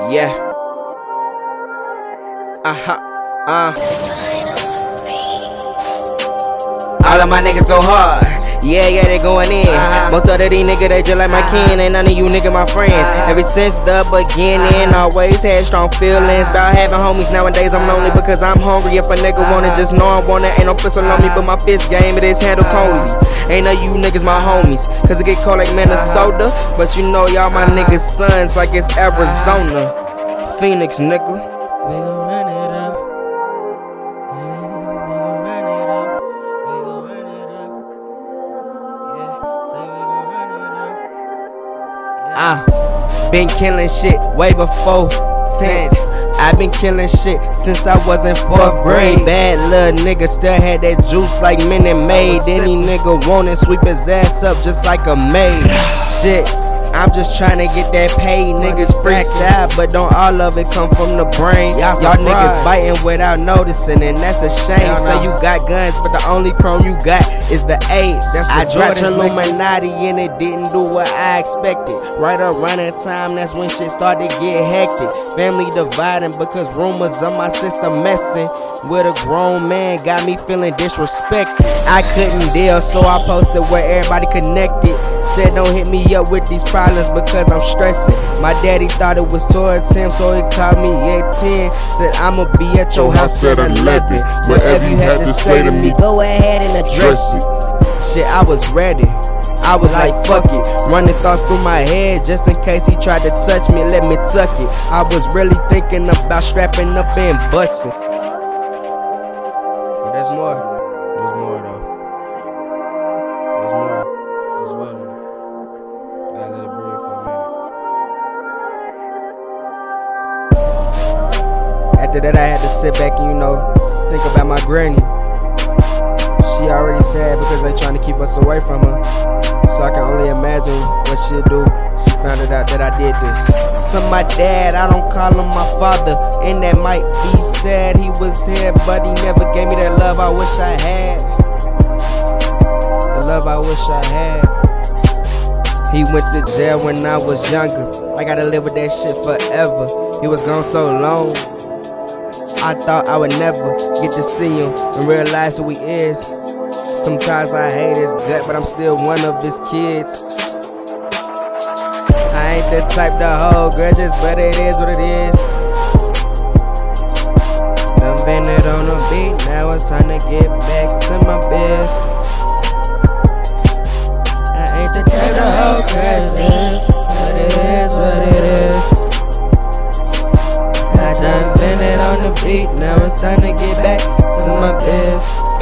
Yeah. Uh huh. Uh. All of my niggas go hard. Yeah, yeah, they going in. Uh-huh. Most of these niggas, they just like my uh-huh. kin. Ain't none of you niggas my friends. Uh-huh. Ever since the beginning, uh-huh. always had strong feelings about having homies. Nowadays, I'm lonely because I'm hungry. If a nigga uh-huh. want it, just know I want it. Ain't no pistol on me, but my uh-huh. fist game, it is handled coldly. Ain't no you niggas my homies. Cause it get cold like Minnesota. But you know, y'all my niggas' sons like it's Arizona. Phoenix, nigga. Uh, been killing shit way before 10. i been killing shit since I was in fourth grade. Bad little nigga still had that juice like Minute Maid. Any nigga want it, sweep his ass up just like a maid. Shit. I'm just trying to get that paid. Niggas freestyle, but don't all of it come from the brain. Y'all, niggas biting without noticing, and that's a shame. Say so you got guns, but the only chrome you got is the A's. I dropped Illuminati and it didn't do what I expected. Right around that time, that's when shit started to get hectic. Family dividing because rumors of my sister messing with a grown man got me feeling disrespected. I couldn't deal, so I posted where everybody connected. Said don't hit me up with these problems because I'm stressing. My daddy thought it was towards him, so he called me at 10. Said I'ma be at your house at 11. Whatever you had to say to me, go ahead and address it. Shit, I was ready. I was like, fuck it. Running thoughts through my head just in case he tried to touch me, let me tuck it. I was really thinking about strapping up and busting. But there's more. There's more though. There's more. Just wait After that, I had to sit back and, you know, think about my granny. She already sad because they trying to keep us away from her. So I can only imagine what she'd do. She found it out that I did this. To my dad, I don't call him my father, and that might be sad. He was here, but he never gave me that love I wish I had. The love I wish I had. He went to jail when I was younger. I gotta live with that shit forever. He was gone so long. I thought I would never get to see him and realize who he is. Sometimes I hate his gut, but I'm still one of his kids. I ain't the type to hold grudges, but it is what it is. Now it's time to get back to my biz.